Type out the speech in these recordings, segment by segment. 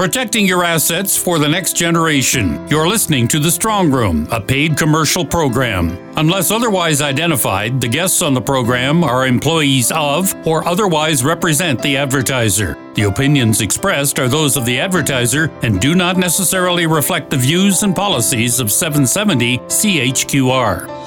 protecting your assets for the next generation. You're listening to The Strong Room, a paid commercial program. Unless otherwise identified, the guests on the program are employees of or otherwise represent the advertiser. The opinions expressed are those of the advertiser and do not necessarily reflect the views and policies of 770 CHQR.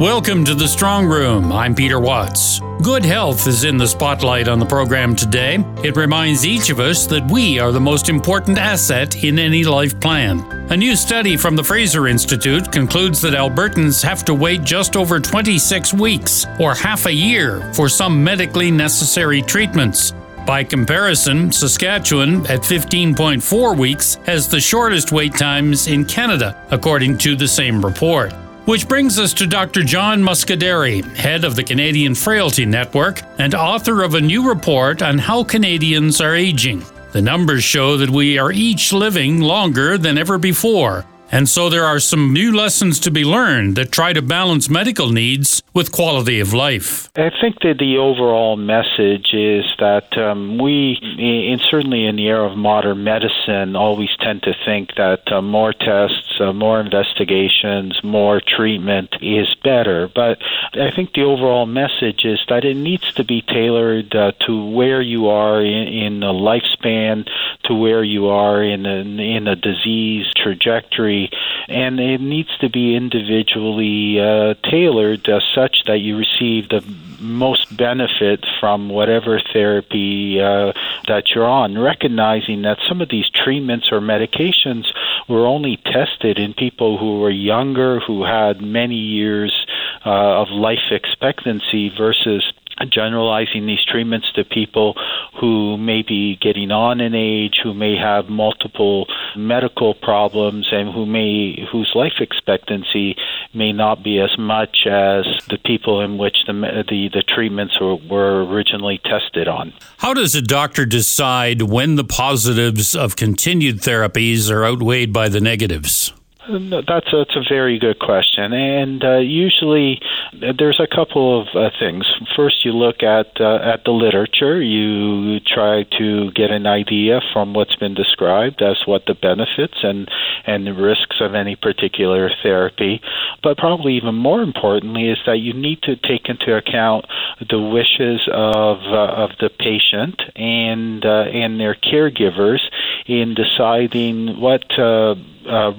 Welcome to the Strong Room. I'm Peter Watts. Good health is in the spotlight on the program today. It reminds each of us that we are the most important asset in any life plan. A new study from the Fraser Institute concludes that Albertans have to wait just over 26 weeks, or half a year, for some medically necessary treatments. By comparison, Saskatchewan, at 15.4 weeks, has the shortest wait times in Canada, according to the same report. Which brings us to Dr. John Muscedere, head of the Canadian Frailty Network and author of a new report on how Canadians are aging. The numbers show that we are each living longer than ever before, and so there are some new lessons to be learned that try to balance medical needs with quality of life. I think that the overall message is that um, we, in, certainly in the era of modern medicine, always tend to think that uh, more tests, uh, more investigations, more treatment is better. But I think the overall message is that it needs to be tailored uh, to where you are in, in a lifespan, to where you are in in a disease trajectory and it needs to be individually uh, tailored uh, such that you receive the most benefit from whatever therapy uh, that you're on, recognizing that some of these treatments or medications were only tested in people who were younger, who had many years uh, of life expectancy versus generalizing these treatments to people who may be getting on in age, who may have multiple medical problems, and who may whose life expectancy may not be as much as the people in which the the, the treatments were, were originally tested on. How does a doctor decide when the positives of continued therapies are outweighed by the negatives? That's a, that's a very good question, and uh, usually there's a couple of uh, things. First, you look at uh, at the literature. You try to get an idea from what's been described as what the benefits and and the risks of any particular therapy. But probably even more importantly is that you need to take into account the wishes of uh, of the patient and uh, and their caregivers in deciding what uh, uh,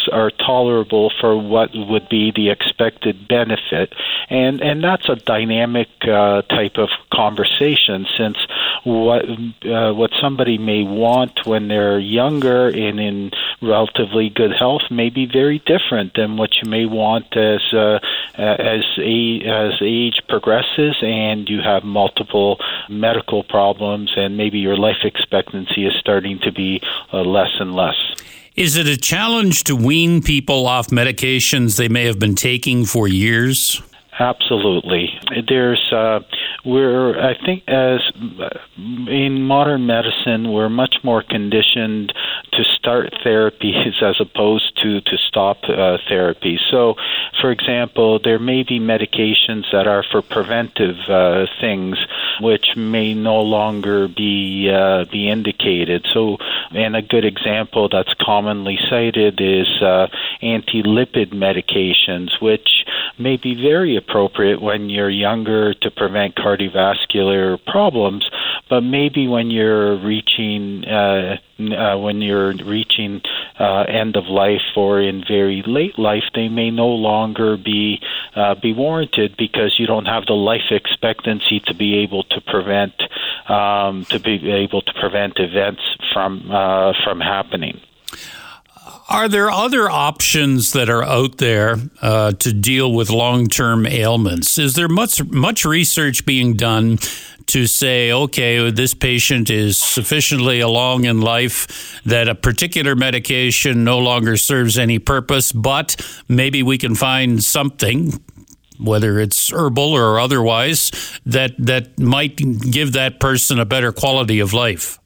risks are tolerable for what would be the expected benefit, and and that's a dynamic uh, type of conversation. Since what uh, what somebody may want when they're younger and in relatively good health may be very different than what you may want as uh, as a, as age progresses and you have multiple medical problems and maybe your life expectancy is starting to be uh, less and less. Is it a challenge to wean people off medications they may have been taking for years? Absolutely. There's, uh, we're, I think, as in modern medicine, we're much more conditioned to start therapies as opposed to to stop uh, therapy. So, for example, there may be medications that are for preventive uh, things, which may no longer be uh, be indicated. So, and a good example that's commonly cited is uh, anti-lipid medications, which may be very appropriate when you're younger to prevent cardiovascular problems, but maybe when you're reaching uh, uh, when you're reaching uh, end of life or in very late life, they may no longer be uh, be warranted because you don't have the life expectancy to be able to prevent um, to be able to prevent events from uh, from happening. Are there other options that are out there uh, to deal with long term ailments? Is there much much research being done to say, okay, this patient is sufficiently along in life that a particular medication no longer serves any purpose, but maybe we can find something whether it's herbal or otherwise, that that might give that person a better quality of life.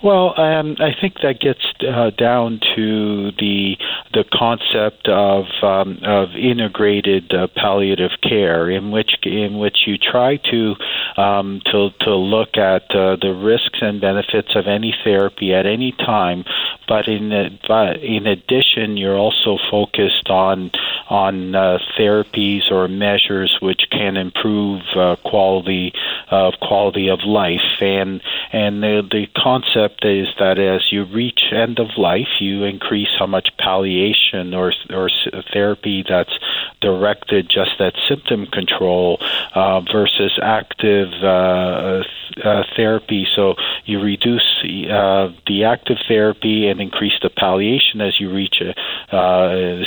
Well, um, I think that gets uh, down to the the concept of um, of integrated uh, palliative care, in which in which you try to um, to to look at uh, the risks and benefits of any therapy at any time, but in but in addition, you're also focused on on uh, therapies or measures which can improve uh, quality of quality of life, and and the the concept is that as you reach end of life, you increase how much palliation or or therapy that's directed just at symptom control uh, versus active uh, uh, therapy. So you reduce uh, the active therapy and increase the palliation as you reach a, uh,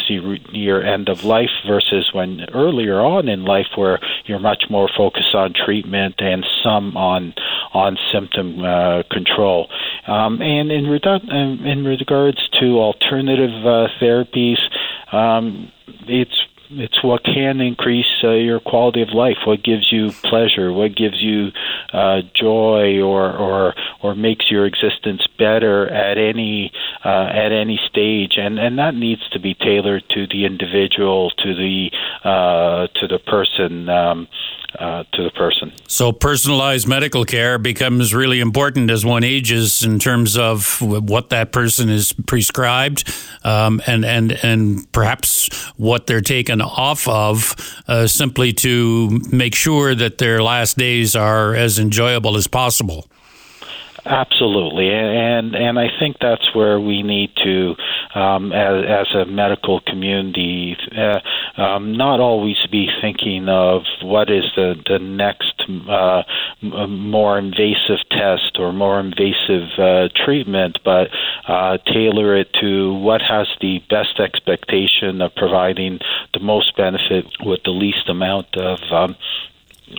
your end of life versus when earlier on in life where you're much more focused on treatment and some on on symptom uh, control. Um, and in, redu- in regards to alternative uh, therapies, um, it's it's what can increase uh, your quality of life, what gives you pleasure, what gives you uh, joy, or or or makes your existence better at any uh, at any stage, and and that needs to be tailored to the individual, to the uh, to the person. Um, uh, to the person. So, personalized medical care becomes really important as one ages in terms of what that person is prescribed, um, and and and perhaps what they're taken off of, uh, simply to make sure that their last days are as enjoyable as possible. Absolutely, and and I think that's where we need to, um, as as a medical community, uh, um, not always be thinking of what is the the next uh, more invasive test or more invasive uh, treatment, but uh, tailor it to what has the best expectation of providing the most benefit with the least amount of um,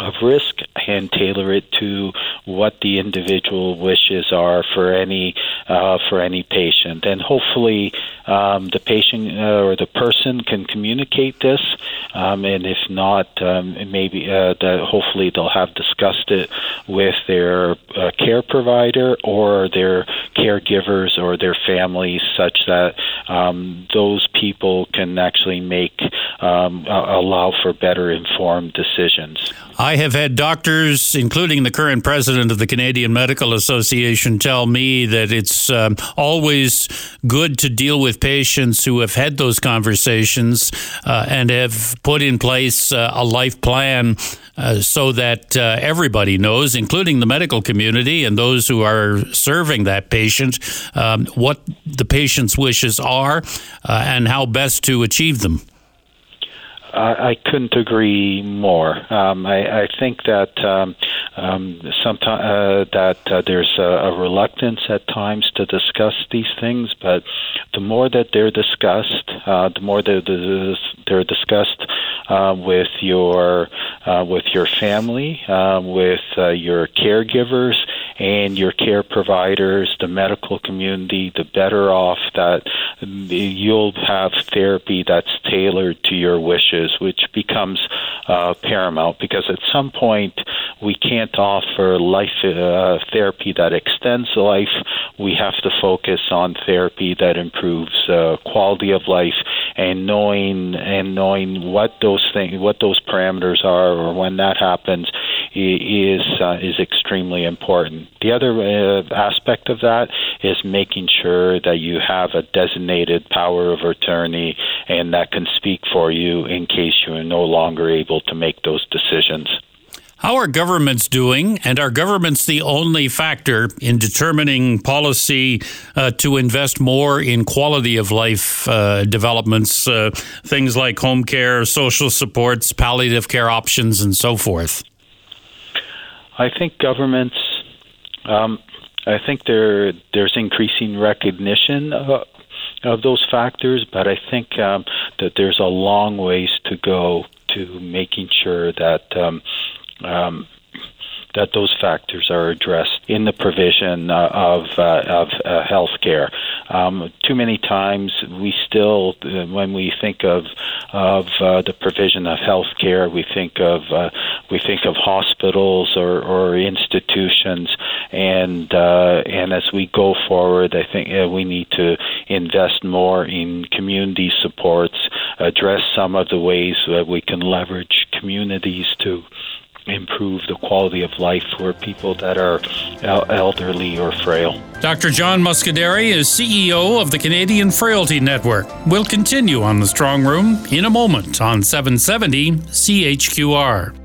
of risk and tailor it to what the individual wishes are for any uh, for any patient. And hopefully, um, the patient uh, or the person can communicate this. Um, and if not, um, maybe uh, that hopefully they'll have discussed it with their uh, care provider or their caregivers or their families, such that um, those people can actually make um, allow for better informed decisions. I have had doctors, including the current president of the Canadian Medical Association, tell me that it's um, always good to deal with patients who have had those conversations uh, and have put in place uh, a life plan uh, so that uh, everybody knows, including the medical community and those who are serving that patient, um, what the patient's wishes are uh, and how best to achieve them. I, couldn't agree more. Um, I, I think that um, um, sometimes uh, that uh, there's a, a reluctance at times to discuss these things, but the more that they're discussed, uh, the more they're, they're discussed uh, with your uh, with your family, uh, with uh, your caregivers, and your care providers, the medical community, the better off that you'll have therapy that's tailored to your wishes, which becomes uh, paramount because at some point we can't offer life uh, therapy that extends life. We have to focus on therapy that improves uh, quality of life and knowing and knowing what those things, what those parameters are, or when that happens, is uh, is extremely important. The other uh, aspect of that is making sure that you have a designated power of attorney and that can speak for you in case you are no longer able to make those decisions. How are governments doing? And are governments the only factor in determining policy uh, to invest more in quality of life uh, developments, uh, things like home care, social supports, palliative care options, and so forth? I think governments. Um, I think there there's increasing recognition of, of those factors, but I think um, that there's a long ways to go to making sure that um, um, that those factors are addressed in the provision uh, of uh, of uh, health care. Um, too many times we still, uh, when we think of of uh, the provision of health care, we think of uh, we think of hospitals or, or institutions, and and as we go forward, I think we need to invest more in community supports, address some of the ways that we can leverage communities to improve the quality of life for people that are uh, elderly or frail. Dr. John Muscedere is CEO of the Canadian Frailty Network. We'll continue on the Strong Room in a moment on 770 CHQR.